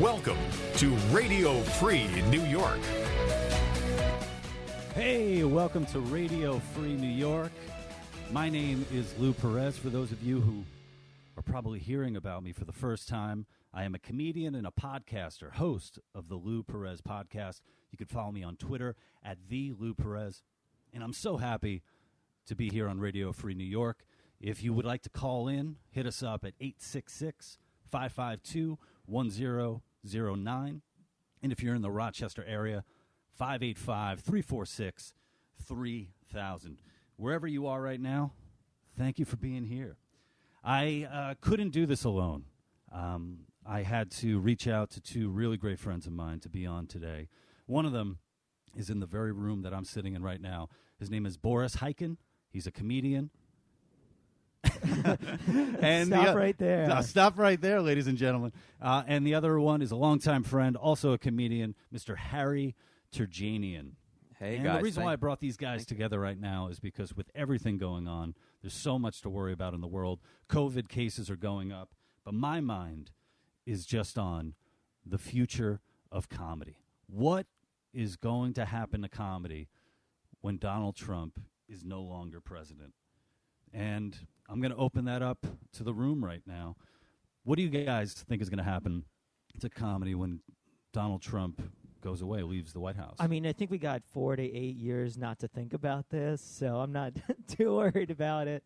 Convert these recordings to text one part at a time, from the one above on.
Welcome to Radio Free New York. Hey, welcome to Radio Free New York. My name is Lou Perez. For those of you who are probably hearing about me for the first time, I am a comedian and a podcaster, host of the Lou Perez podcast. You can follow me on Twitter at the Lou Perez. And I'm so happy to be here on Radio Free New York. If you would like to call in, hit us up at 866 552 1009. And if you're in the Rochester area, 585 346 3000. Wherever you are right now, thank you for being here. I uh, couldn't do this alone. Um, I had to reach out to two really great friends of mine to be on today. One of them is in the very room that I'm sitting in right now. His name is Boris Khaykin. He's a comedian. and Stop the, right there. Uh, stop right there, ladies and gentlemen. Uh, and the other one is a longtime friend, also a comedian, Mr. Harry Terjanian. Hey and guys, the reason thank- why I brought these guys together right now is because with everything going on, there's so much to worry about in the world. COVID cases are going up, but my mind is just on the future of comedy. What is going to happen to comedy when Donald Trump is no longer president? And I'm going to open that up to the room right now. What do you guys think is going to happen to comedy when Donald Trump goes away, leaves the White House? I mean, I think we got four to eight years not to think about this, so I'm not too worried about it.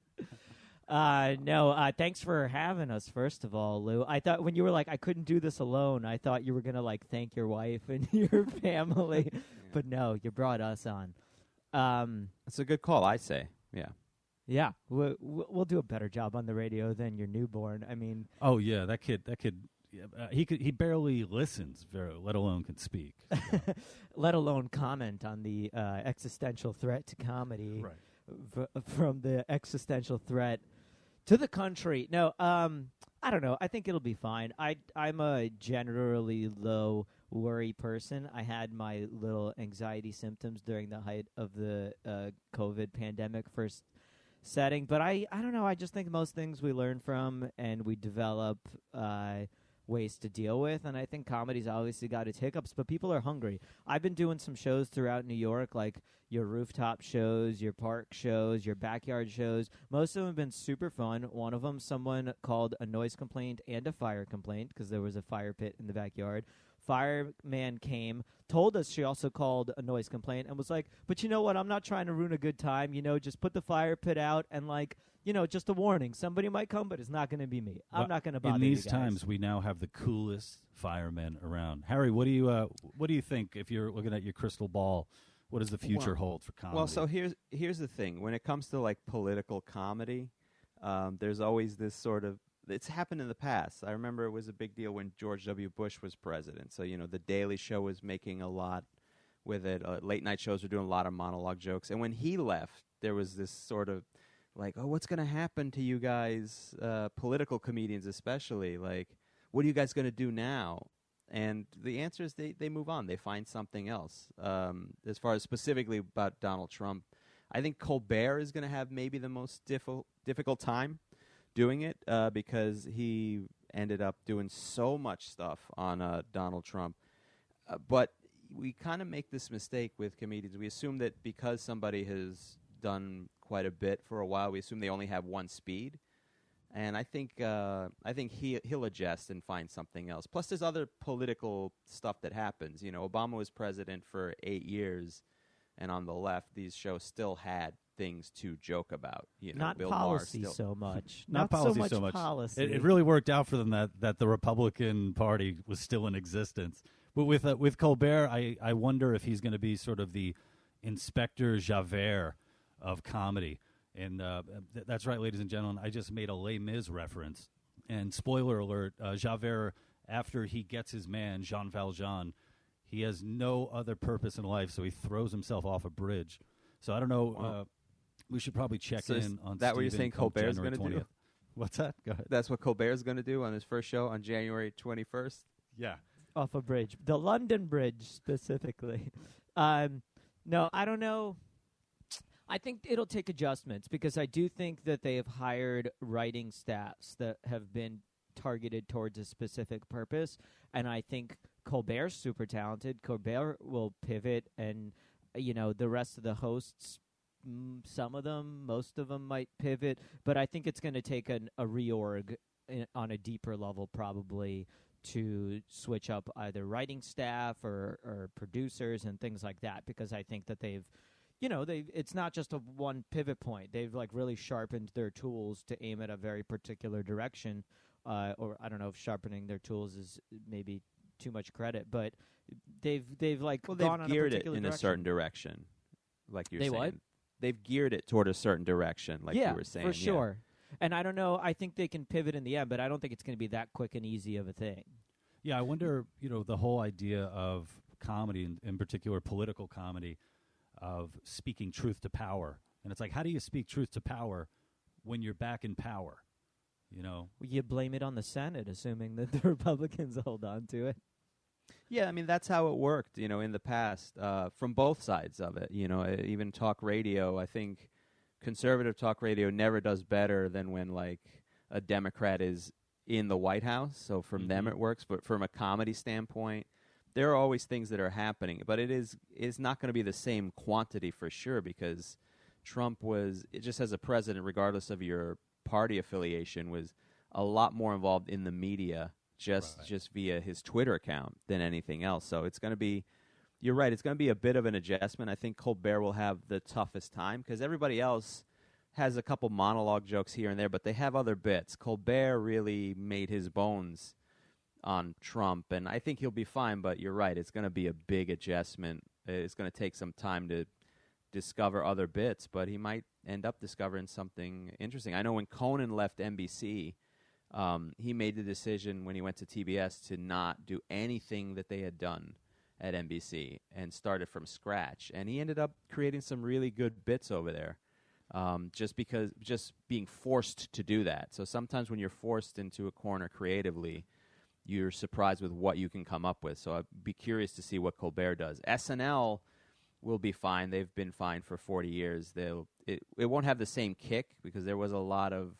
Uh, no, uh, thanks for having us. First of all, Lou, I thought when you were like, I couldn't do this alone. I thought you were gonna like thank your wife and your family, but no, you brought us on. Um, It's a good call, I say. Yeah. Yeah, we'll, we'll do a better job on the radio than your newborn. I mean, Oh yeah, that kid. That kid. yeah, Uh, he could. He barely listens, very, let alone can speak. let alone comment on the uh, existential threat to comedy. v- from the existential threat to the country. No, um, I don't know. I think it'll be fine. I I'm a generally low worry person. I had my little anxiety symptoms during the height of the uh, COVID pandemic first setting, but I I don't know. I just think most things we learn from and we develop. Uh, ways to deal with and i think comedy's obviously got its hiccups but people are hungry i've been doing some shows throughout new york like your rooftop shows, your park shows, your backyard shows. Most of them have been super fun. One of them, someone called a noise complaint and a fire complaint because there was a fire pit in the backyard. Fireman came, told us she also called a noise complaint, and was like, "But you know what? I'm not trying to ruin a good time. You know, just put the fire pit out and like." You know, just a warning. Somebody might come, but it's not going to be me. I'm Well, not going to bother In you these guys. times, we now have the coolest firemen around. Harry, what do you uh, what do you think if you're looking at your crystal ball? What does the future Well- hold for comedy? Well, so here's here's the thing. When it comes to like political comedy, um, there's always this sort of. It's happened in the past. I remember it was a big deal when George W. Bush was president. So you know, the Daily Show was making a lot with it. Uh, late night shows were doing a lot of monologue jokes. And when he left, there was this sort of like, oh, what's going to happen to you guys, uh, political comedians especially? Like, what are you guys going to do now? And the answer is they, they move on. They find something else. Um, as far as specifically about Donald Trump, I think Colbert is going to have maybe the most diffi- difficult time doing it uh, because he ended up doing so much stuff on uh, Donald Trump. Uh, but we kind of make this mistake with comedians. We assume that because somebody has done quite a bit for a while, we assume they only have one speed. And I think uh, I think he he'll adjust and find something else. Plus, there's other political stuff that happens. You know, Obama was president for eight years, and on the left, these shows still had things to joke about. You know, not Bill policy still. so much. not, so policy much so much. policy. It, it really worked out for them that, that the Republican Party was still in existence. But with uh, with Colbert, I, I wonder if he's going to be sort of the Inspector Javert of comedy. And uh, th- that's right, ladies and gentlemen. I just made a Les Mis reference. And spoiler alert: uh, Javert, after he gets his man Jean Valjean, he has no other purpose in life, so he throws himself off a bridge. So I don't know. Wow. Uh, we should probably check So in on that what you're Stephen saying come Colbert's gonna do? What's that? Go ahead. That's what Colbert's going to do on his first show on January 21st. Yeah. off a bridge, the London Bridge specifically. Um, no, I don't know. I think it'll take adjustments because I do think that they have hired writing staffs that have been targeted towards a specific purpose. And I think Colbert's super talented. Colbert will pivot, and you know the rest of the hosts. Some of them, most of them might pivot, but I think it's going to take an, a reorg in, on a deeper level, probably to switch up either writing staff or, or producers and things like that, because I think that they've you know they it's not just a one pivot point they've like really sharpened their tools to aim at a very particular direction uh, or i don't know if sharpening their tools is maybe too much credit but they've they've like Well, they've on geared a it particular in direction. a certain direction, like you're They saying. what? They've geared it toward a certain direction, like yeah you were saying. for yeah. sure and i don't know i think they can pivot in the end but i don't think it's going to be that quick and easy of a thing Yeah, I wonder, you know, the whole idea of comedy, in, in particular political comedy, of speaking truth to power. And it's like, how do you speak truth to power when you're back in power? You know, you blame it on the senate assuming that the republicans hold on to it Yeah, I mean that's how it worked, you know, in the past uh, from both sides of it. You know, uh, even talk radio. I think conservative talk radio never does better than when like a Democrat is in the White House. So from them Mhm. it works, but from a comedy standpoint, there are always things that are happening. But it is is not going to be the same quantity for sure because Trump was it just as a president, regardless of your party affiliation, was a lot more involved in the media just Right. just via his Twitter account than anything else. So it's going to be you're right, it's going to be a bit of an adjustment. I think Colbert will have the toughest time because everybody else has a couple monologue jokes here and there, but they have other bits. Colbert really made his bones on Trump, and I think he'll be fine. But you're right; it's going to be a big adjustment. It's going to take some time to discover other bits, but he might end up discovering something interesting. I know when Conan left NBC, um, he made the decision when he went to TBS to not do anything that they had done at NBC and started from scratch. And he ended up creating some really good bits over there. Um, just because, just being forced to do that. So sometimes when you're forced into a corner creatively, you're surprised with what you can come up with. So I'd be curious to see what Colbert does. SNL will be fine. They've been fine for 40 years. They'll it, it won't have the same kick because there was a lot of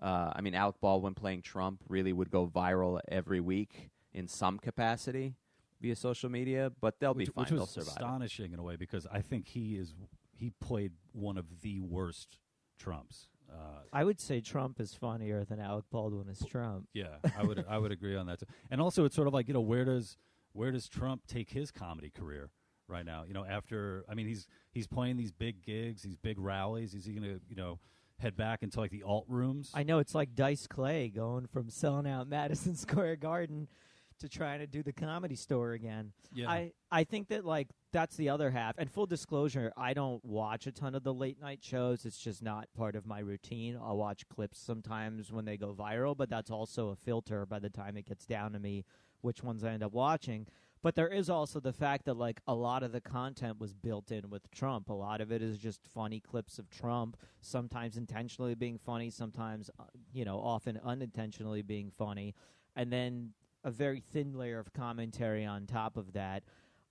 uh, I mean Alec Baldwin playing Trump really would go viral every week in some capacity via social media, but they'll which, be fine. which was They'll survive. it. astonishing in a way because I think he is he played one of the worst Trumps. Uh, i would say trump is funnier than alec baldwin is trump yeah, I would I would agree on that. Too. And also, it's sort of like you know where does where does Trump take his comedy career right now? You know, after I mean he's he's playing these big gigs, these big rallies. Is he going to you know head back into like the alt rooms? I know it's like Dice Clay going from selling out Madison Square Garden to trying to do the comedy store again. yeah, I, I think that like that's the other half. And full disclosure, I don't watch a ton of the late night shows. It's just not part of my routine. I'll watch clips sometimes when they go viral, but that's also a filter by the time it gets down to me which ones I end up watching. But there is also the fact that like a lot of the content was built in with Trump. A lot of it is just funny clips of Trump, sometimes intentionally being funny, sometimes uh, you know, often unintentionally being funny. And then a very thin layer of commentary on top of that.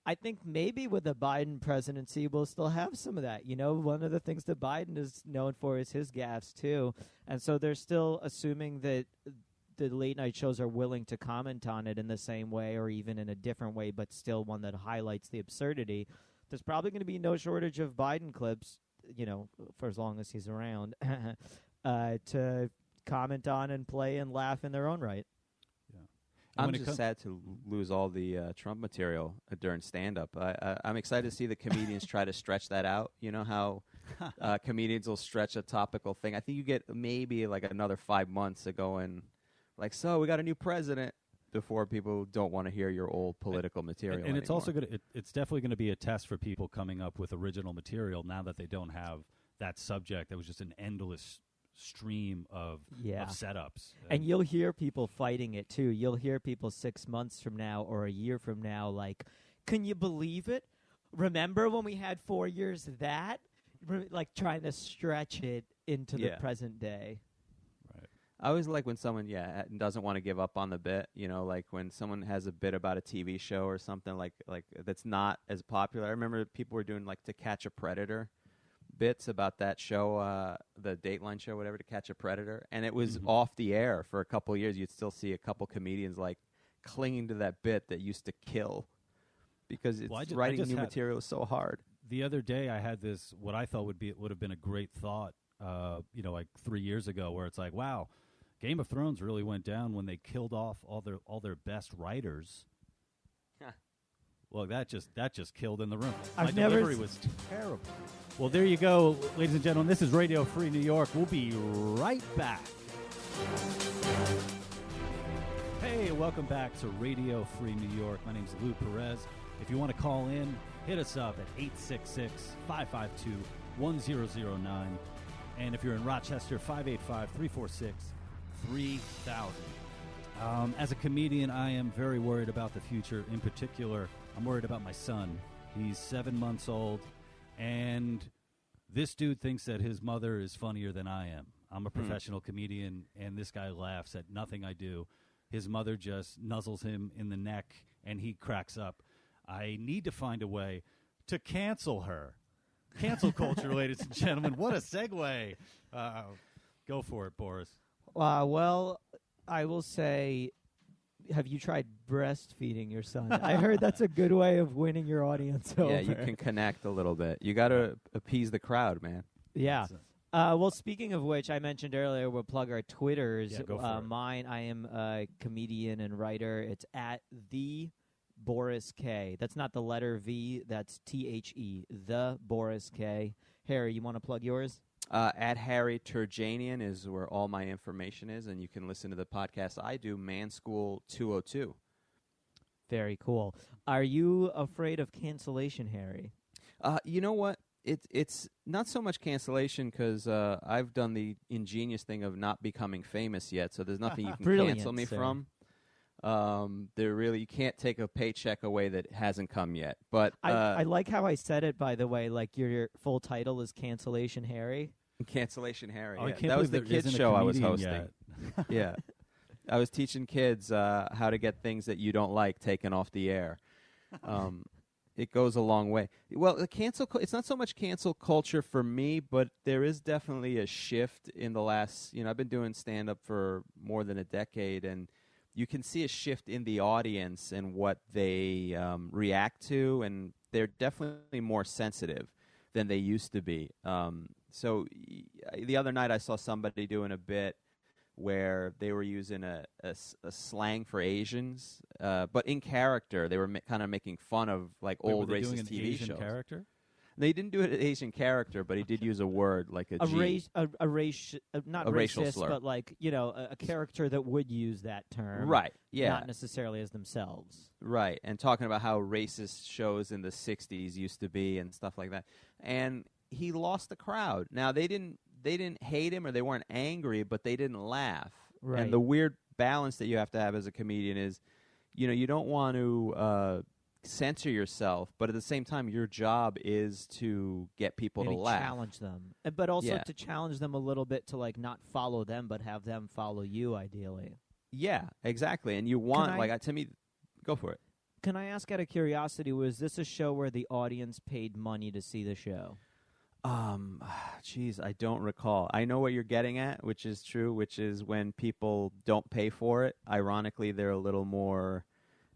I think maybe with the Biden presidency, we'll still have some of that. You know, one of the things that Biden is known for is his gaffes too, and so they're still assuming that the late night shows are willing to comment on it in the same way or even in a different way, but still one that highlights the absurdity. There's probably going to be no shortage of Biden clips, you know, for as long as he's around, uh, to comment on and play and laugh in their own right. And I'm just com- sad to lose all the uh, Trump material uh, during stand-up. I, I, I'm excited to see the comedians try to stretch that out. You know how uh, comedians will stretch a topical thing. I think you get maybe like another five months of going, like, so we got a new president before people don't want to hear your old political material. and, and it's also going to it, it's definitely going to be a test for people coming up with original material now that they don't have that subject that was just an endless stream of, Yeah. of setups. And you'll hear people fighting it too. You'll hear people six months from now or a year from now, like, can you believe it? Remember when we had four years of that? Re- Like trying to stretch it into the present day. I always like when someone, yeah, doesn't want to give up on the bit. You know, like when someone has a bit about a TV show or something like like that's not as popular. I remember people were doing like To Catch a Predator bits about that show, uh, the Dateline show, whatever, to catch a predator, and it was Mhm. off the air for a couple of years. You'd still see a couple comedians like clinging to that bit that used to kill because it's Well, I ju- I writing new material is so hard. the other day I had this what I thought would be would have been a great thought, uh, you know, like three years ago, where it's like, wow, Game of Thrones really went down when they killed off all their all their best writers. Huh. well, that just that just killed in the room. I've My never delivery s- was terrible. Well, there you go, ladies and gentlemen. This is Radio Free New York. We'll be right back. Hey, welcome back to Radio Free New York. My name is Lou Perez. If you want to call in, hit us up at 866 552 1009. And if you're in Rochester, 585 346 3000. Um, as a comedian, I am very worried about the future. In particular, I'm worried about my son. He's seven months old, and this dude thinks that his mother is funnier than I am. I'm a professional comedian, and this guy laughs at nothing I do. His mother just nuzzles him in the neck, and he cracks up. I need to find a way to cancel her. Cancel culture, ladies and gentlemen. What a segue. Uh, go for it, Boris. Uh, well, I will say, have you tried breastfeeding your son? I heard that's a good way of winning your audience over. Yeah, you can connect a little bit. You got to appease the crowd, man. Yeah. Uh, well, speaking of which, I mentioned earlier we'll plug our Twitters. Yeah, go for uh, it. Mine, I am a comedian and writer. It's at the Boris K. That's not the letter V. That's T H E. The Boris K. Harry, you want to plug yours? Uh, at Harry Terjanian is where all my information is, and you can listen to the podcast I do, Man School 202. Very cool. Are you afraid of cancellation, Harry? Uh, you know what? It, it's not so much cancellation because uh, I've done the ingenious thing of not becoming famous yet, so there's nothing you can cancel me sir. from. Um, there really you can't take a paycheck away that hasn't come yet. But I, uh, I like how I said it, by the way. Like your, your full title is Cancellation Harry. cancellation Harry. Oh, I yeah. can't that was the believe there kids isn't a show I was comedian hosting. yeah. I was teaching kids uh, how to get things that you don't like taken off the air. Um, it goes a long way. Well, the cancel it's not so much cancel culture for me, but there is definitely a shift in the last, you know, I've been doing stand up for more than a decade and you can see a shift in the audience and what they um, react to and they're definitely more sensitive than they used to be. Um, so y- the other night I saw somebody doing a bit where they were using a a slang for Asians, uh, but in character they were ma- kind of making fun of like Wait, old they doing racist an TV Asian shows. character? They didn't do it an Asian character, but he did use a word like a A G. race, a, a race, uh, not A racial racist, slur. but like you know, a, a character that would use that term, Right. Yeah. Not necessarily as themselves. Right, and talking about how racist shows in the '60s used to be and stuff like that, and he lost the crowd. Now they didn't they didn't hate him or they weren't angry, but they didn't laugh. Right. And the weird balance that you have to have as a comedian is, you know, you don't want to uh, censor yourself, but at the same time, your job is to get people Maybe to laugh. challenge them, Uh, but also Yeah. to challenge them a little bit to like not follow them, but have them follow you. Ideally, Yeah, exactly. And you want I- like I, to me, go for it. can I ask out of curiosity? Was this a show where the audience paid money to see the show? Um, geez, I don't recall. I know what you're getting at, which is true, which is when people don't pay for it. Ironically, they're a little more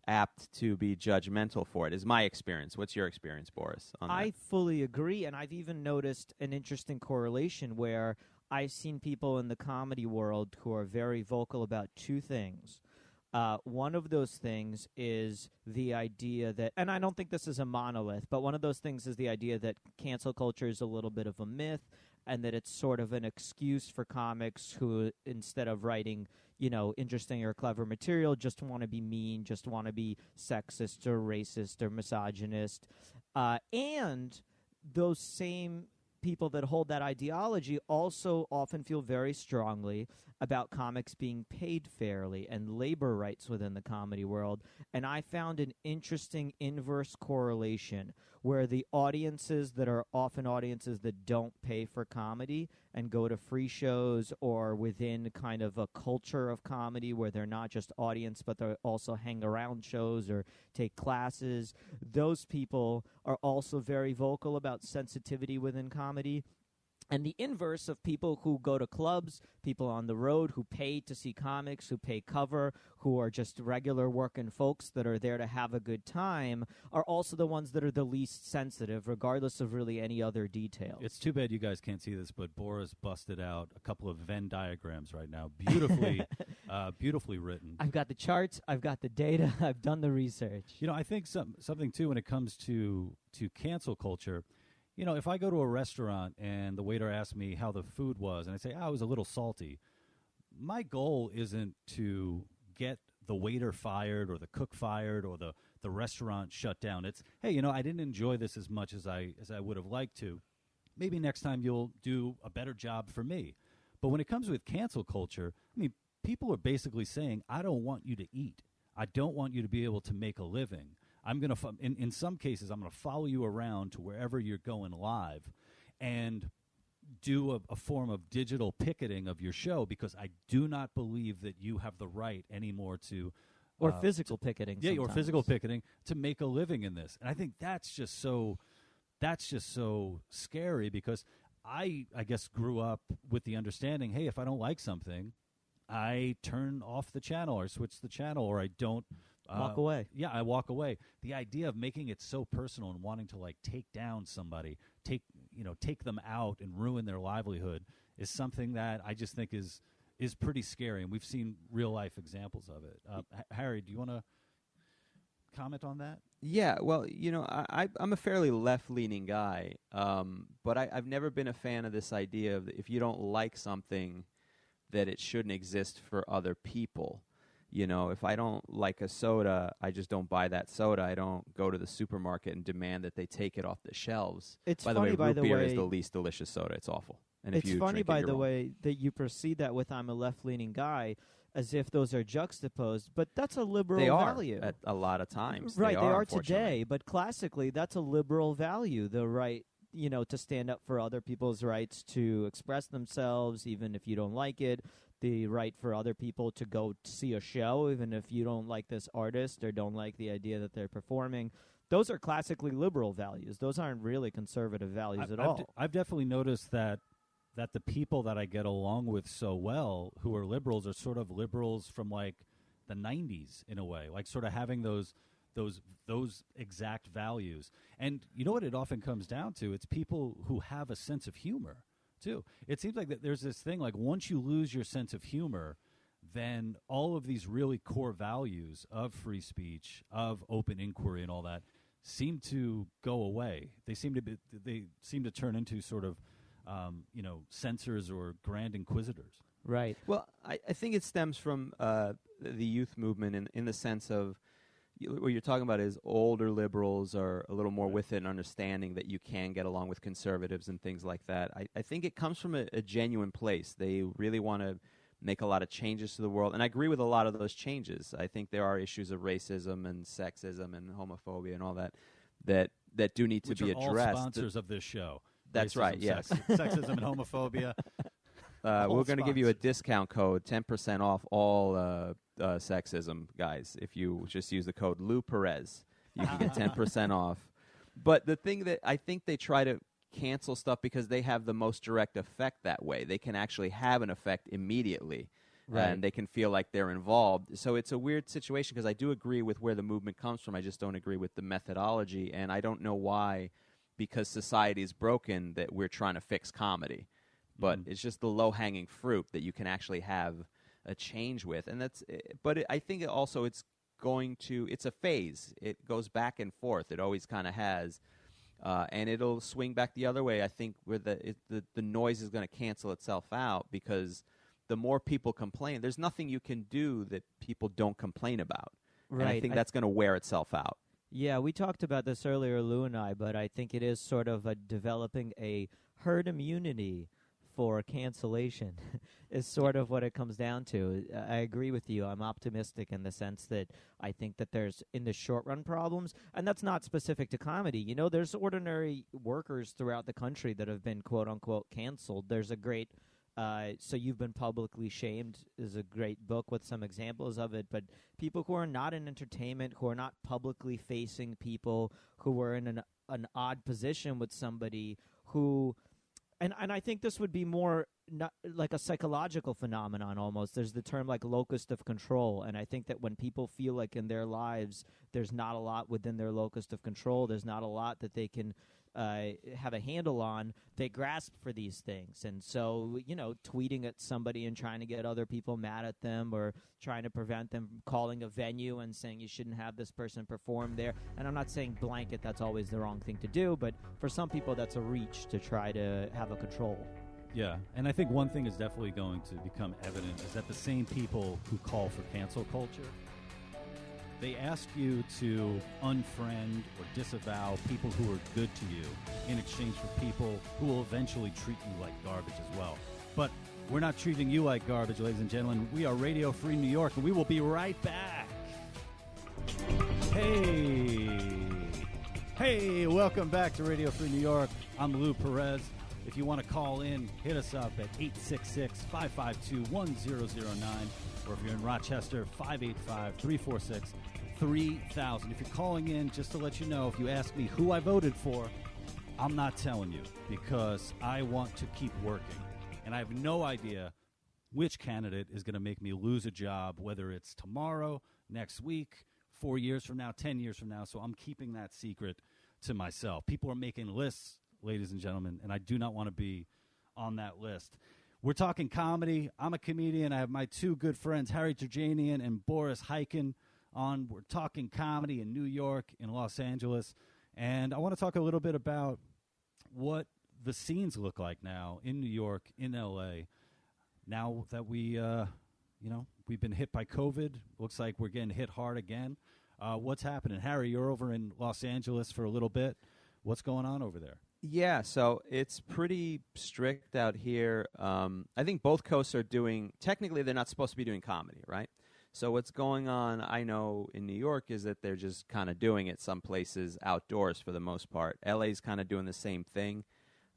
apt to be judgmental for it. Is my experience. What's your experience, Boris? I fully agree, and I've even noticed an interesting correlation where I've seen people in the comedy world who are very vocal about two things. Uh, one of those things is the idea that, and I don't think this is a monolith, but one of those things is the idea that cancel culture is a little bit of a myth and that it's sort of an excuse for comics who, instead of writing, you know, interesting or clever material, just want to be mean, just want to be sexist or racist or misogynist. Uh, and those same people that hold that ideology also often feel very strongly about comics being paid fairly and labor rights within the comedy world. And I found an interesting inverse correlation where the audiences that are often audiences that don't pay for comedy and go to free shows or within kind of a culture of comedy where they're not just audience but they also hang around shows or take classes. Those people are also very vocal about sensitivity within comedy and the inverse of people who go to clubs, people on the road who pay to see comics, who pay cover, who are just regular working folks that are there to have a good time, are also the ones that are the least sensitive, regardless of really any other details. It's too bad you guys can't see this, but Boris busted out a couple of Venn diagrams right now, beautifully, uh, beautifully written. I've got the charts, I've got the data, I've done the research. You know, I think some something too when it comes to to cancel culture you know, if I go to a restaurant and the waiter asks me how the food was, and I say, oh, it was a little salty, my goal isn't to get the waiter fired or the cook fired or the, the restaurant shut down. It's, hey, you know, I didn't enjoy this as much as I, as I would have liked to. Maybe next time you'll do a better job for me. But when it comes with cancel culture, I mean, people are basically saying, I don't want you to eat. I don't want you to be able to make a living. I'm going to, in, in some cases, I'm going to follow you around to wherever you're going live and do a, a, form of digital picketing of your show because I do not believe that you have the right anymore to. Or uh, physical to, picketing. Yeah, sometimes. or physical picketing to make a living in this. And I think that's just so. That's just so scary because I, I guess, grew up with the understanding hey, if I don't like something, I turn off the channel or switch the channel or I don't walk uh, away. Yeah, I walk away. The idea of making it so personal and wanting to like take down somebody, take you know, take them out and ruin their livelihood is something that I just think is is pretty scary, and we've seen real life examples of it. Uh, H- Harry, do you want to comment on that? Yeah, well, you know, I, am a fairly left leaning guy, um, but I, I've never been a fan of this idea of if you don't like something, that it shouldn't exist for other people. You know, if I don't like a soda, I just don't buy that soda. I don't go to the supermarket and demand that they take it off the shelves. It's by funny, the way, by root the beer way, is the least delicious soda. It's awful. And it's funny, by it, the wrong. way, that you proceed that with "I'm a left-leaning guy," as if those are juxtaposed. But that's a liberal they are value. At a lot of times, right? They, they are, are today, but classically, that's a liberal value. The right you know, to stand up for other people's rights to express themselves, even if you don't like it, the right for other people to go see a show, even if you don't like this artist or don't like the idea that they're performing. Those are classically liberal values. Those aren't really conservative values I've, at I've all. D- I've definitely noticed that that the people that I get along with so well, who are liberals, are sort of liberals from like the '90s in a way, like sort of having those those those exact values. And you know what it often comes down to? It's people who have a sense of humor too. It seems like that there's this thing like once you lose your sense of humor, then all of these really core values of free speech, of open inquiry, and all that seem to go away. They seem to be they seem to turn into sort of um, you know censors or grand inquisitors. Right. Well, I, I think it stems from uh, the youth movement in in the sense of what you're talking about is older liberals are a little more right. with it and understanding that you can get along with conservatives and things like that. I, I think it comes from a, a genuine place. They really want to make a lot of changes to the world, and I agree with a lot of those changes. I think there are issues of racism and sexism and homophobia and all that that that do need Which to be are addressed. All sponsors of this show. That's racism, right. Yes, sex, sexism and homophobia. Uh, we're going to give you a discount code, ten percent off all uh, uh, sexism, guys. If you just use the code Lou Perez, you can get ten percent off. But the thing that I think they try to cancel stuff because they have the most direct effect that way. They can actually have an effect immediately. Right. And they can feel like they're involved. So it's a weird situation because I do agree with where the movement comes from. I just don't agree with the methodology. And I don't know why, because society is broken, that we're trying to fix comedy. But mm-hmm. it's just the low hanging fruit that you can actually have a change with, and that's. Eh, but it, I think it also it's going to. It's a phase. It goes back and forth. It always kind of has. Uh, and it'll swing back the other way. I think where the it, the the noise is going to cancel itself out because the more people complain, there's nothing you can do that people don't complain about. Right. And I think that's going to wear itself out. Yeah, we talked about this earlier, Lou and I, but I think it is sort of a developing a herd immunity for cancellation is sort of what it comes down to. I agree with you. I'm optimistic in the sense that I think that there's in the short run problems, and that's not specific to comedy. You know, there's ordinary workers throughout the country that have been quote unquote canceled. There's a great uh, so you've been publicly shamed is a great book with some examples of it. But people who are not in entertainment, who are not publicly facing people, who are in an an odd position with somebody who and and I think this would be more not like a psychological phenomenon almost. There's the term like locus of control, and I think that when people feel like in their lives there's not a lot within their locus of control, there's not a lot that they can uh, have a handle on, they grasp for these things. And so, you know, tweeting at somebody and trying to get other people mad at them or trying to prevent them from calling a venue and saying you shouldn't have this person perform there. And I'm not saying blanket that's always the wrong thing to do, but for some people, that's a reach to try to have a control. Yeah, and I think one thing is definitely going to become evident is that the same people who call for cancel culture they ask you to unfriend or disavow people who are good to you in exchange for people who will eventually treat you like garbage as well. But we're not treating you like garbage, ladies and gentlemen. We are Radio Free New York, and we will be right back. Hey, hey, welcome back to Radio Free New York. I'm Lou Perez. If you want to call in, hit us up at 866 552 1009. Or if you're in Rochester, 585 346 3000. If you're calling in, just to let you know, if you ask me who I voted for, I'm not telling you because I want to keep working. And I have no idea which candidate is going to make me lose a job, whether it's tomorrow, next week, four years from now, 10 years from now. So I'm keeping that secret to myself. People are making lists, ladies and gentlemen, and I do not want to be on that list. We're talking comedy. I'm a comedian. I have my two good friends, Harry Terjanian and Boris Khaykin on. We're talking comedy in New York, in Los Angeles, and I want to talk a little bit about what the scenes look like now in New York, in LA. Now that we, uh, you know, we've been hit by COVID, looks like we're getting hit hard again. Uh, what's happening, Harry? You're over in Los Angeles for a little bit. What's going on over there? Yeah, so it's pretty strict out here. Um, I think both coasts are doing. Technically, they're not supposed to be doing comedy, right? So what's going on, I know in New York, is that they're just kind of doing it some places outdoors for the most part. LA's kind of doing the same thing.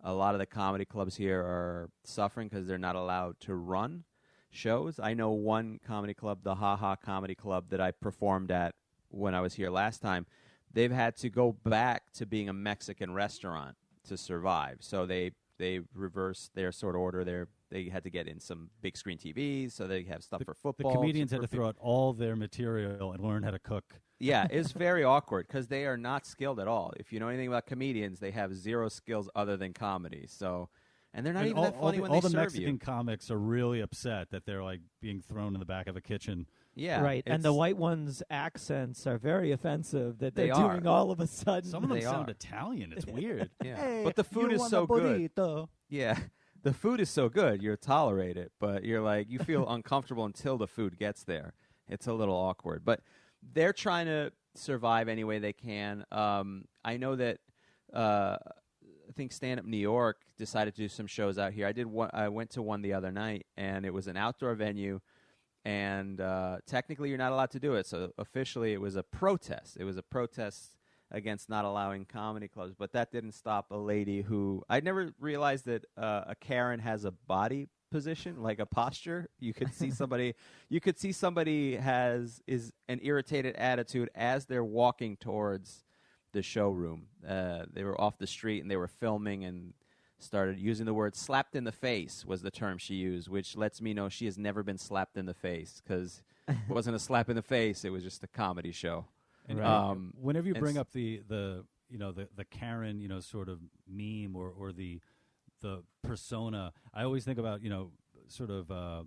A lot of the comedy clubs here are suffering because they're not allowed to run shows. I know one comedy club, the Ha Ha Comedy Club, that I performed at when I was here last time. They've had to go back to being a Mexican restaurant to survive. So they they reversed their sort of order. They're they had to get in some big screen TVs, so they have stuff the, for football. The comedians had to throw out all their material and learn how to cook. Yeah, it's very awkward because they are not skilled at all. If you know anything about comedians, they have zero skills other than comedy. So, and they're not and even all, that funny all the, when all they the serve Mexican you. comics are really upset that they're like being thrown in the back of a kitchen. Yeah, right. And the white ones' accents are very offensive. That they're they doing all of a sudden. Some of them they sound are. Italian. It's weird. Yeah, Hey, but the food you is want so good. burrito? Yeah, the food is so good, you tolerate it, but you're like you feel uncomfortable until the food gets there. It's a little awkward, but they're trying to survive any way they can. Um, I know that uh, I think Stand Up New York decided to do some shows out here. I did one. I went to one the other night, and it was an outdoor venue. And uh, technically, you're not allowed to do it. So officially, it was a protest. It was a protest against not allowing comedy clubs. But that didn't stop a lady who I never realized that uh, a Karen has a body position, like a posture. You could see somebody. you could see somebody has is an irritated attitude as they're walking towards the showroom. Uh, they were off the street and they were filming and started using the word slapped in the face was the term she used, which lets me know she has never been slapped in the face because it wasn't a slap in the face; it was just a comedy show. And Right. um, whenever you and bring s- up the the you know the the Karen you know sort of meme or or the the persona, I always think about you know sort of uh,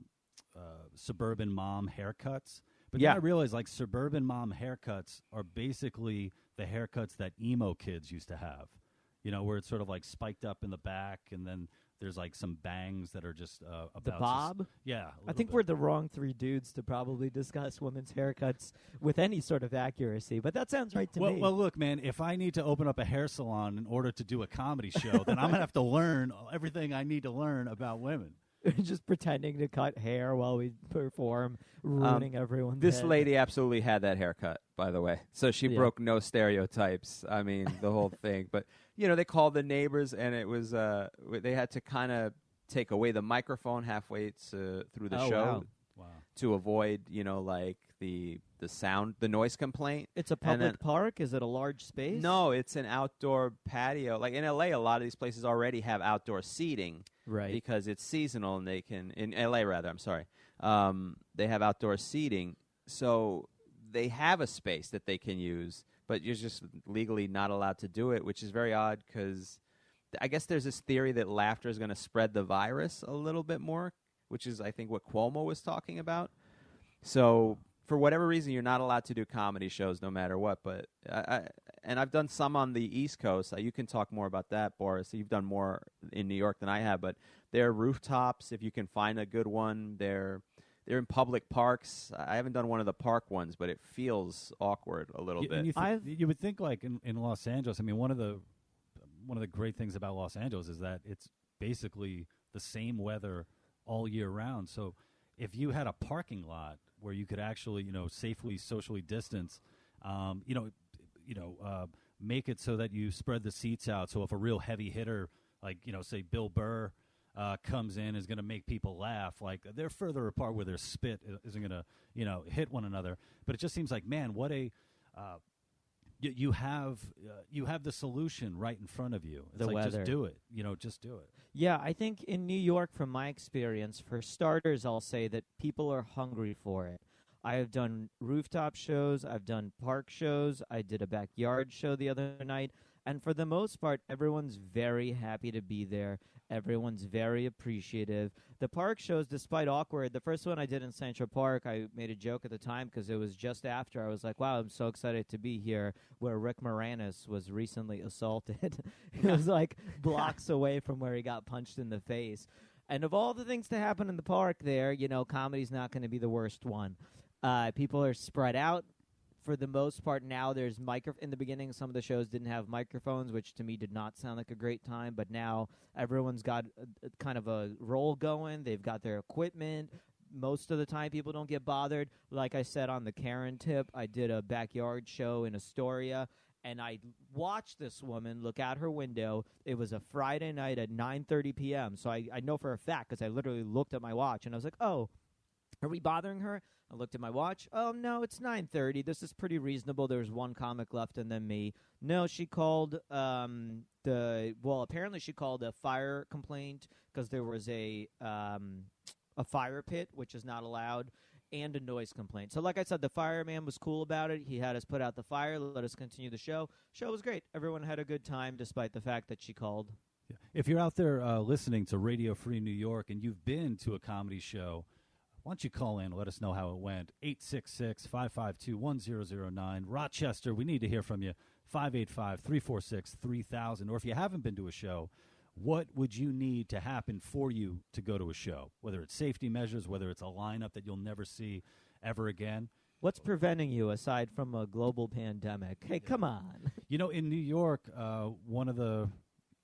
uh, suburban mom haircuts. But Yeah. then I realize like suburban mom haircuts are basically the haircuts that emo kids used to have. You know, where it's sort of like spiked up in the back and then There's like some bangs that are just uh, about The to s- bob? yeah, I think bit. we're the wrong three dudes to probably discuss women's haircuts with any sort of accuracy, but that sounds right to well, me. well, look, man. If I need to open up a hair salon in order to do a comedy show, then I'm gonna have to learn everything I need to learn about women. just pretending to cut hair while we perform, ruining everyone's Um, This head. lady absolutely had that haircut, by the way. So she Yeah. broke no stereotypes. I mean, the whole thing. But you know, they called the neighbors, and it was uh, they had to kind of take away the microphone halfway to, through the Oh, show wow. Wow. to avoid, you know, like the the sound, the noise complaint. It's a public then- park. Is it a large space? No, it's an outdoor patio. Like in LA, a lot of these places already have outdoor seating right. because it's seasonal and they can in LA rather. I'm sorry, um, they have outdoor seating, so they have a space that they can use, but you're just legally not allowed to do it, which is very odd because I guess there's this theory that laughter is going to spread the virus a little bit more, which is I think what Cuomo was talking about. So for whatever reason, you're not allowed to do comedy shows no matter what. But I, I and I've done some on the East Coast. You can talk more about that, Boris. You've done more in New York than I have, but they're rooftops if you can find a good one. They're they're in public parks. I haven't done one of the park ones, but it feels awkward a little You, bit. you, thi- I've- you would think like in, in Los Angeles. I mean, one of the one of the great things about Los Angeles is that it's basically the same weather all year round. So if you had a parking lot where you could actually, you know, safely socially distance, um, you know, you know, uh, make it so that you spread the seats out. So if a real heavy hitter, like you know, say Bill Burr. Uh, comes in is going to make people laugh. Like they're further apart where their spit isn't going to, you know, hit one another. But it just seems like, man, what a uh, you, you have uh, you have the solution right in front of you. It's The like weather. just do it. You know, just do it. Yeah, I think in New York, from my experience, for starters, I'll say that people are hungry for it. I have done rooftop shows, I've done park shows, I did a backyard show the other night, and for the most part, everyone's very happy to be there. Everyone's very appreciative. The park shows, despite awkward, the first one I did in Central Park, I made a joke at the time because it was just after. I was like, wow, I'm so excited to be here, where Rick Moranis was recently assaulted. it was like blocks away from where he got punched in the face. And of all the things to happen in the park there, you know, comedy's not going to be the worst one. Uh, people are spread out for the most part now there's micro in the beginning some of the shows didn't have microphones which to me did not sound like a great time but now everyone's got a, a kind of a role going. They've got their equipment. Most of the time people don't get bothered. Like i said on the karen tip i did a backyard show in astoria and i watched this woman look out her window. It was a friday night at 9.30 p.m so I, I know for a fact because i literally looked at my watch and i was like oh are we bothering her? I looked at my watch. Oh no, it's nine thirty. This is pretty reasonable. There's one comic left, and then me. No, she called um, the well. Apparently, she called a fire complaint because there was a um, a fire pit, which is not allowed, and a noise complaint. So, like I said, the fireman was cool about it. He had us put out the fire, let us continue the show. Show was great. Everyone had a good time, despite the fact that she called. If you're out there uh, listening to Radio Free New York and you've been to a comedy show, why don't you call in and let us know how it went? 866 552 1009. Rochester, we need to hear from you. 585 346 3000. Or if you haven't been to a show, what would you need to happen for you to go to a show? Whether it's safety measures, whether it's a lineup that you'll never see ever again. What's preventing you aside from a global pandemic? Hey, come on. You know, in New York, uh, one of the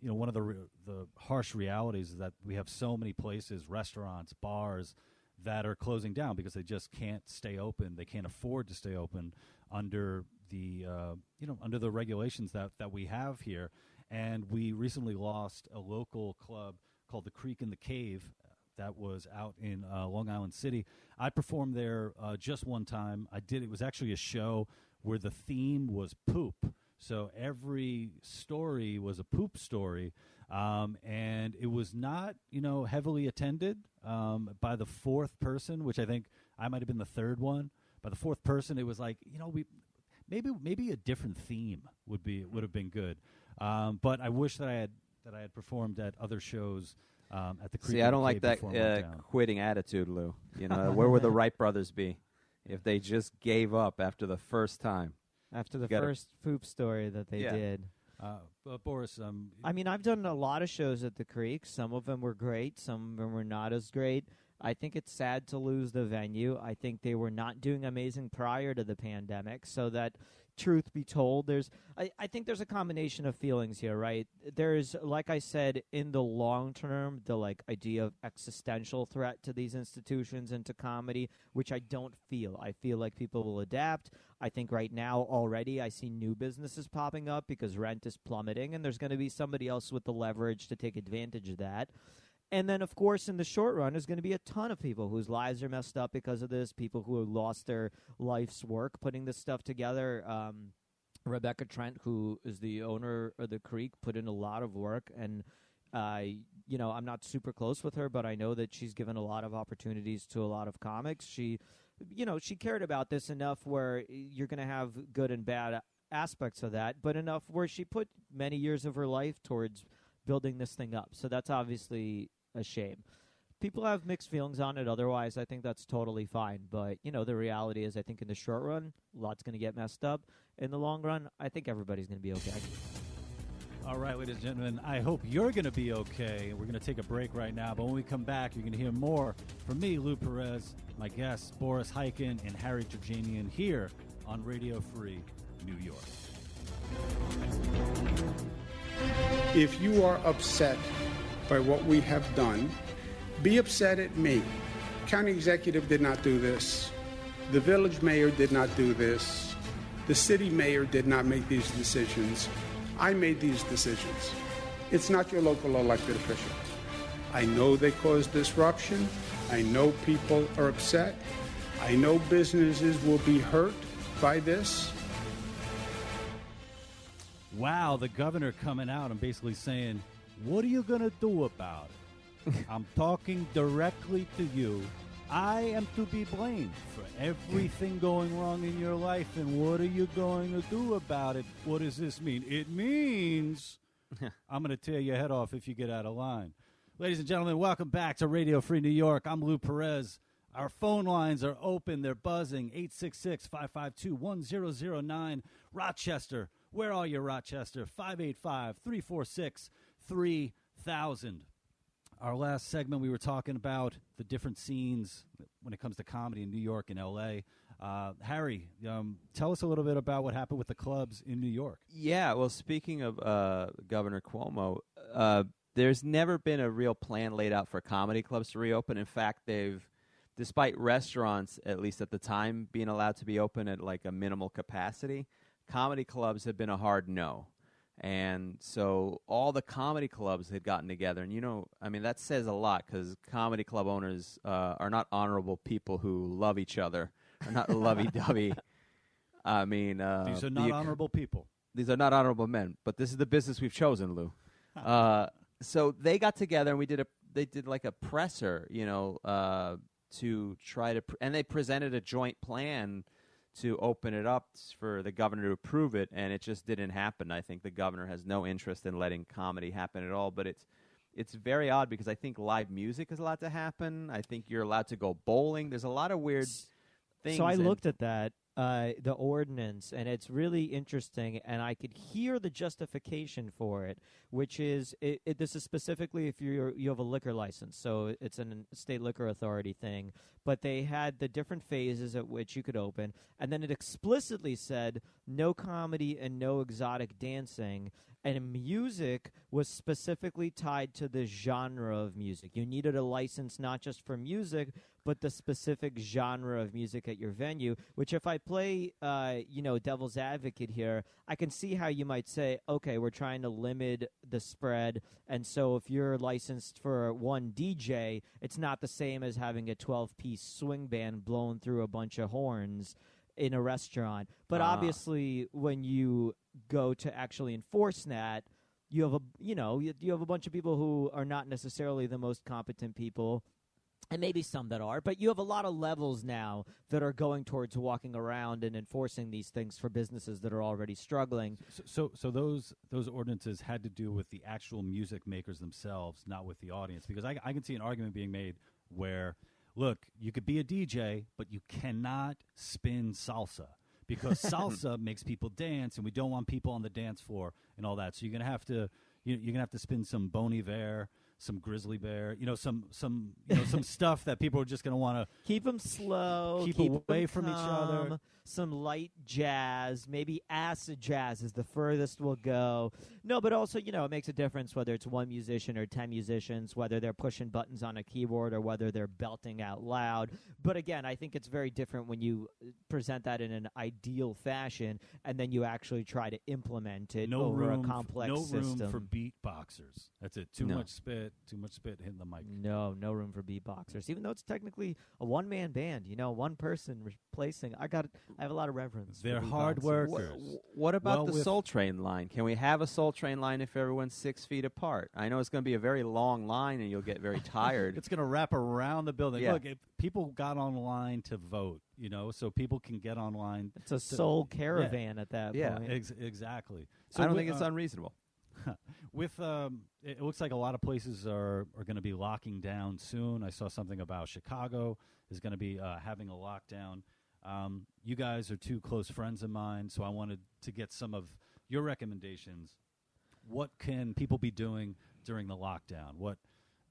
you know one of the the harsh realities is that we have so many places, restaurants, bars that are closing down because they just can't stay open. They can't afford to stay open under the uh, you know under the regulations that that we have here. And we recently lost a local club called the Creek and the Cave that was out in uh, Long Island City. I performed there uh, just one time. I did. It was actually a show where the theme was poop. So every story was a poop story, um, and it was not, you know, heavily attended um, by the fourth person, which I think I might have been the third one. By the fourth person, it was like, you know, we maybe maybe a different theme would be would have been good. Um, but I wish that I had that I had performed at other shows um, at the. See, I don't like that before I went uh, quitting attitude, Lou. You know, where would the Wright brothers be if they just gave up after the first time? After the Gotta- first poop story that they Yeah. did. Uh, but Boris, um, I mean, I've done a lot of shows at the Creek. Some of them were great. Some of them were not as great. I think it's sad to lose the venue. I think they were not doing amazing prior to the pandemic, so that truth be told, there's I, I think there's a combination of feelings here, right? There's like I said, in the long term, the like idea of existential threat to these institutions and to comedy, which I don't feel. I feel like people will adapt. I think right now already I see new businesses popping up because rent is plummeting and there's going to be somebody else with the leverage to take advantage of that. And then, of course, in the short run, there's going to be a ton of people whose lives are messed up because of this, people who have lost their life's work putting this stuff together. Um, Rebecca Trent, who is the owner of the Creek, put in a lot of work. And, uh, you know, I'm not super close with her, but I know that she's given a lot of opportunities to a lot of comics. She, you know, she cared about this enough where you're going to have good and bad aspects of that, but enough where she put many years of her life towards building this thing up. So that's obviously a shame. People have mixed feelings on it. Otherwise, I think that's totally fine. But you know, the reality is, I think in the short run, a lot's going to get messed up. In the long run, I think everybody's going to be okay. All right, ladies and gentlemen, I hope you're going to be okay. We're going to take a break right now, but when we come back, you're going to hear more from me, Lou Perez, my guests, Boris Khaykin and Harry Terjanian, here on Radio Free New York. If you are upset by what we have done. Be upset at me. County executive did not do this. The village mayor did not do this. The city mayor did not make these decisions. I made these decisions. It's not your local elected official. I know they caused disruption. I know people are upset. I know businesses will be hurt by this. Wow, the governor coming out and basically saying, what are you going to do about it? I'm talking directly to you. I am to be blamed for everything going wrong in your life, and what are you going to do about it? What does this mean? It means I'm going to tear your head off if you get out of line. Ladies and gentlemen, welcome back to Radio Free New York. I'm Lou Perez. Our phone lines are open, they're buzzing 866 552 1009. Rochester, where are you, Rochester? 585 346 3000. Our last segment, we were talking about the different scenes when it comes to comedy in New York and LA. Uh, Harry, um, tell us a little bit about what happened with the clubs in New York. Yeah, well, speaking of uh, Governor Cuomo, uh, there's never been a real plan laid out for comedy clubs to reopen. In fact, they've, despite restaurants, at least at the time, being allowed to be open at like a minimal capacity, comedy clubs have been a hard no. And so all the comedy clubs had gotten together, and you know, I mean, that says a lot because comedy club owners uh, are not honorable people who love each other, are not lovey-dovey. I mean, uh, these are not the, honorable people. These are not honorable men, but this is the business we've chosen, Lou. uh, so they got together and we did a they did like a presser, you know, uh, to try to pr- and they presented a joint plan to open it up for the governor to approve it, and it just didn't happen. I think the governor has no interest in letting comedy happen at all. But it's it's very odd because I think live music is allowed to happen. I think you're allowed to go bowling. There's a lot of weird things. So I looked at that uh, the ordinance, and it's really interesting. And I could hear the justification for it, which is it, it, this is specifically if you you have a liquor license, so it's a state liquor authority thing. But they had the different phases at which you could open, and then it explicitly said no comedy and no exotic dancing. And music was specifically tied to the genre of music. You needed a license not just for music, but the specific genre of music at your venue. Which, if I play, uh, you know, devil's advocate here, I can see how you might say, okay, we're trying to limit the spread, and so if you're licensed for one DJ, it's not the same as having a 12-piece swing band blown through a bunch of horns in a restaurant. But uh. obviously, when you go to actually enforce that, you have a you know you, you have a bunch of people who are not necessarily the most competent people and maybe some that are, but you have a lot of levels now that are going towards walking around and enforcing these things for businesses that are already struggling. So, so, so those those ordinances had to do with the actual music makers themselves, not with the audience. Because I, I can see an argument being made where, look, you could be a DJ, but you cannot spin salsa because salsa makes people dance, and we don't want people on the dance floor and all that. So you're gonna have to you, you're gonna have to spin some Bon Iver, some Grizzly Bear, you know, some some you know some stuff that people are just gonna want to keep them slow, keep, keep away from each other. Some light jazz, maybe acid jazz is the furthest we'll go. No, but also you know it makes a difference whether it's one musician or ten musicians, whether they're pushing buttons on a keyboard or whether they're belting out loud. But again, I think it's very different when you uh, present that in an ideal fashion and then you actually try to implement it no over room, a complex no system. room for beatboxers. That's it. Too No. much spit. Too much spit hitting the mic. No, no room for beatboxers. Even though it's technically a one man band, you know, one person replacing. I got. I have a lot of reverence. They're hard workers. Wh- What about Well, the Soul Train line? Can we have a Soul Train line if everyone's six feet apart? I know it's going to be a very long line and you'll get very tired. It's going to wrap around the building. Yeah. Look, if people got online to vote, you know, so people can get online. It's a to- soul caravan at that Yeah. point. Ex- exactly. So I don't with, think it's uh, unreasonable. with um, it looks like a lot of places are are going to be locking down soon. I saw something about Chicago is going to be uh, having a lockdown. Um, you guys are two close friends of mine, so I wanted to get some of your recommendations. What can people be doing during the lockdown? What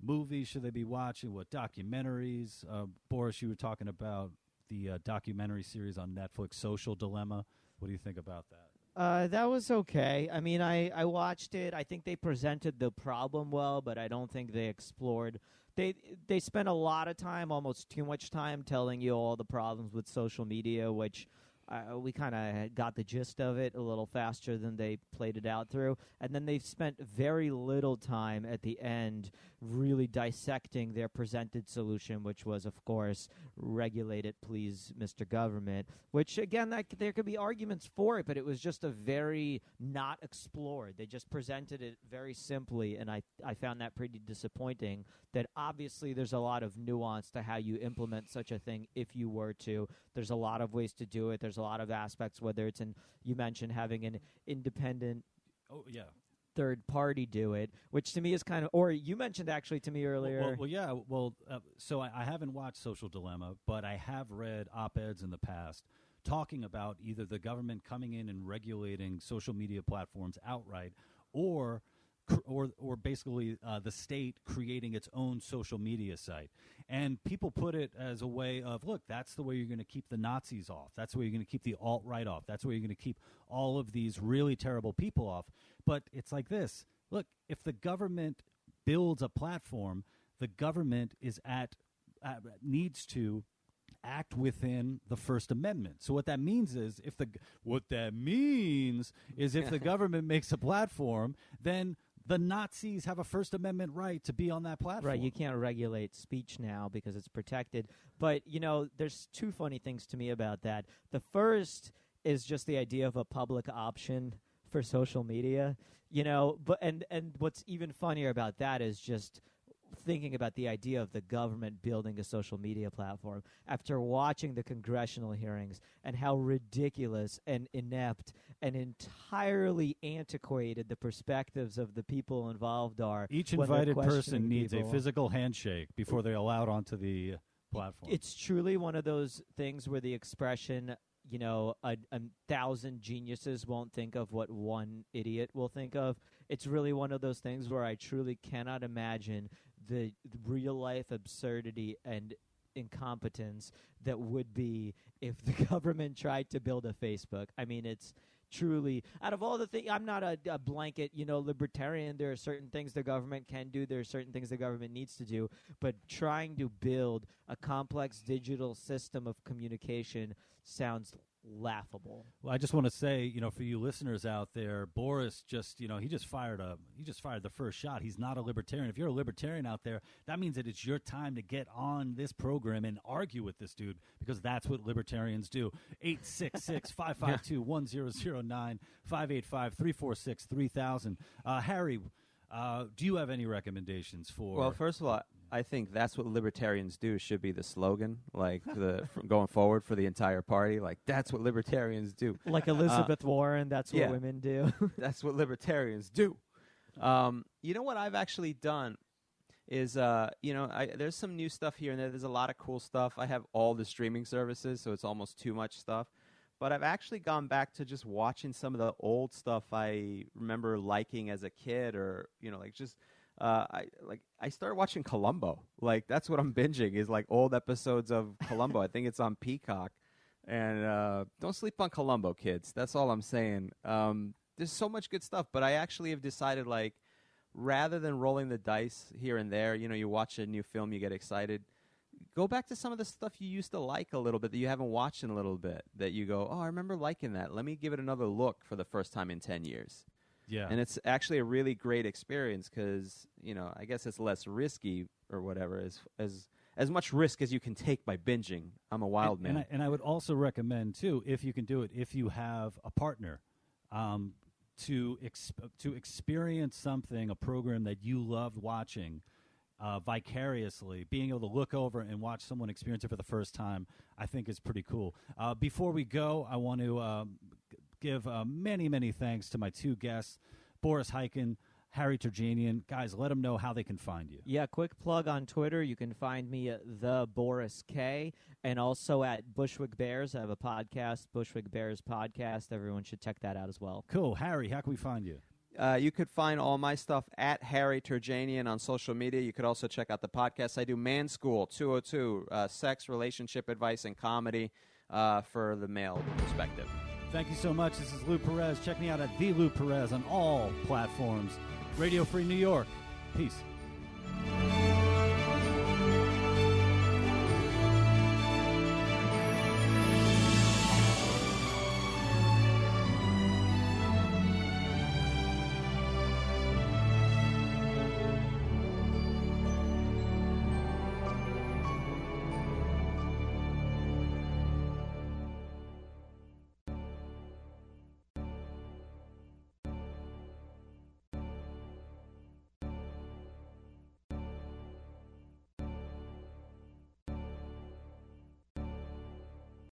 movies should they be watching? What documentaries? Uh, Boris, you were talking about the uh, documentary series on Netflix, Social Dilemma. What do you think about that? Uh, that was okay. I mean, I, I watched it. I think they presented the problem well, but I don't think they explored. They they spent a lot of time, almost too much time, telling you all the problems with social media, which uh, we kind of got the gist of it a little faster than they played it out through. And then they spent very little time at the end really dissecting their presented solution, which was, of course, regulate it, please, Mr. Government. Which, again, that, there could be arguments for it, but it was just a very not explored. They just presented it very simply, and I, I found that pretty disappointing. That obviously there's a lot of nuance to how you implement such a thing if you were to. There's a lot of ways to do it. There's a lot of aspects, whether it's in, you mentioned having an independent Oh yeah, third party do it, which to me is kind of, or you mentioned actually to me earlier. Well, well, well, yeah. Well, uh, so I, I haven't watched Social Dilemma, but I have read op eds in the past talking about either the government coming in and regulating social media platforms outright, or or or basically uh, the state creating its own social media site. And people put it as a way of look, that's the way you're going to keep the Nazis off. That's the way you're going to keep the alt right off. That's where you're going to keep all of these really terrible people off. But it's like this look, if the government builds a platform, the government is at uh, needs to act within the First Amendment. So what that means is if the what that means is if the government makes a platform, then the Nazis have a First Amendment right to be on that platform. Right, you can't regulate speech now because it's protected. But, you know, there's two funny things to me about that. The first is just the idea of a public option for social media, you know, but and and what's even funnier about that is just thinking about the idea of the government building a social media platform after watching the congressional hearings and how ridiculous and inept and entirely antiquated the perspectives of the people involved are. Each invited person needs a physical handshake before they're allowed onto the uh, platform. It's truly one of those things where the expression, you know, a, a thousand geniuses won't think of what one idiot will think of. It's really one of those things where I truly cannot imagine the real life absurdity and incompetence that would be if the government tried to build a Facebook. I mean, it's truly out of all the things i'm not a, a blanket you know libertarian. There are certain things the government can do. There are certain things the government needs to do. But trying to build a complex digital system of communication sounds laughable Well, I just want to say, you know, for you listeners out there, Boris just, you know, he just fired a, he just fired the first shot. He's not a libertarian. If you're a libertarian out there, that means that it's your time to get on this program and argue with this dude because that's what libertarians do. 866-552-1009, 585-346-3000. Uh, Harry, uh, do you have any recommendations for? Well, first of all, I think that's what libertarians do should be the slogan, like the going forward for the entire party. Like that's what libertarians do. like elizabeth warren that's what yeah. women do That's what libertarians do. Um, you know what I've actually done is, uh, you know, I, there's some new stuff here and there. There's a lot of cool stuff. I have all the streaming services, so it's almost too much stuff. but I've actually gone back to just watching some of the old stuff I remember liking as a kid, or you know, like just uh, I like I started watching Columbo. Like that's what I'm binging is like old episodes of Columbo. I think it's on Peacock. And uh, don't sleep on Columbo, kids. That's all I'm saying. Um, there's so much good stuff, but I actually have decided like rather than rolling the dice here and there, you know, you watch a new film, you get excited. Go back to some of the stuff you used to like a little bit that you haven't watched in a little bit. That you go, oh, I remember liking that. Let me give it another look for the first time in ten years. Yeah. And it's actually a really great experience because you know I guess it's less risky or whatever as as as much risk as you can take by binging. I'm a wild and, man. And I, and I would also recommend too, if you can do it, if you have a partner, um, to exp- to experience something, a program that you loved watching. Uh, vicariously, being able to look over and watch someone experience it for the first time, I think is pretty cool. Uh, before we go, I want to um, give uh, many, many thanks to my two guests, Boris Khaykin, Harry Terjanian. Guys, let them know how they can find you. Yeah, quick plug on Twitter. You can find me at the Boris K, and also at Bushwick Bears. I have a podcast, Bushwick Bears podcast. Everyone should check that out as well. Cool, Harry. How can we find you? Uh, you could find all my stuff at Harry Terjanian on social media. You could also check out the podcast I do, Man School 202, uh, sex, relationship advice, and comedy uh, for the male perspective. Thank you so much. This is Lou Perez. Check me out at The Lou Perez on all platforms. Radio Free New York. Peace.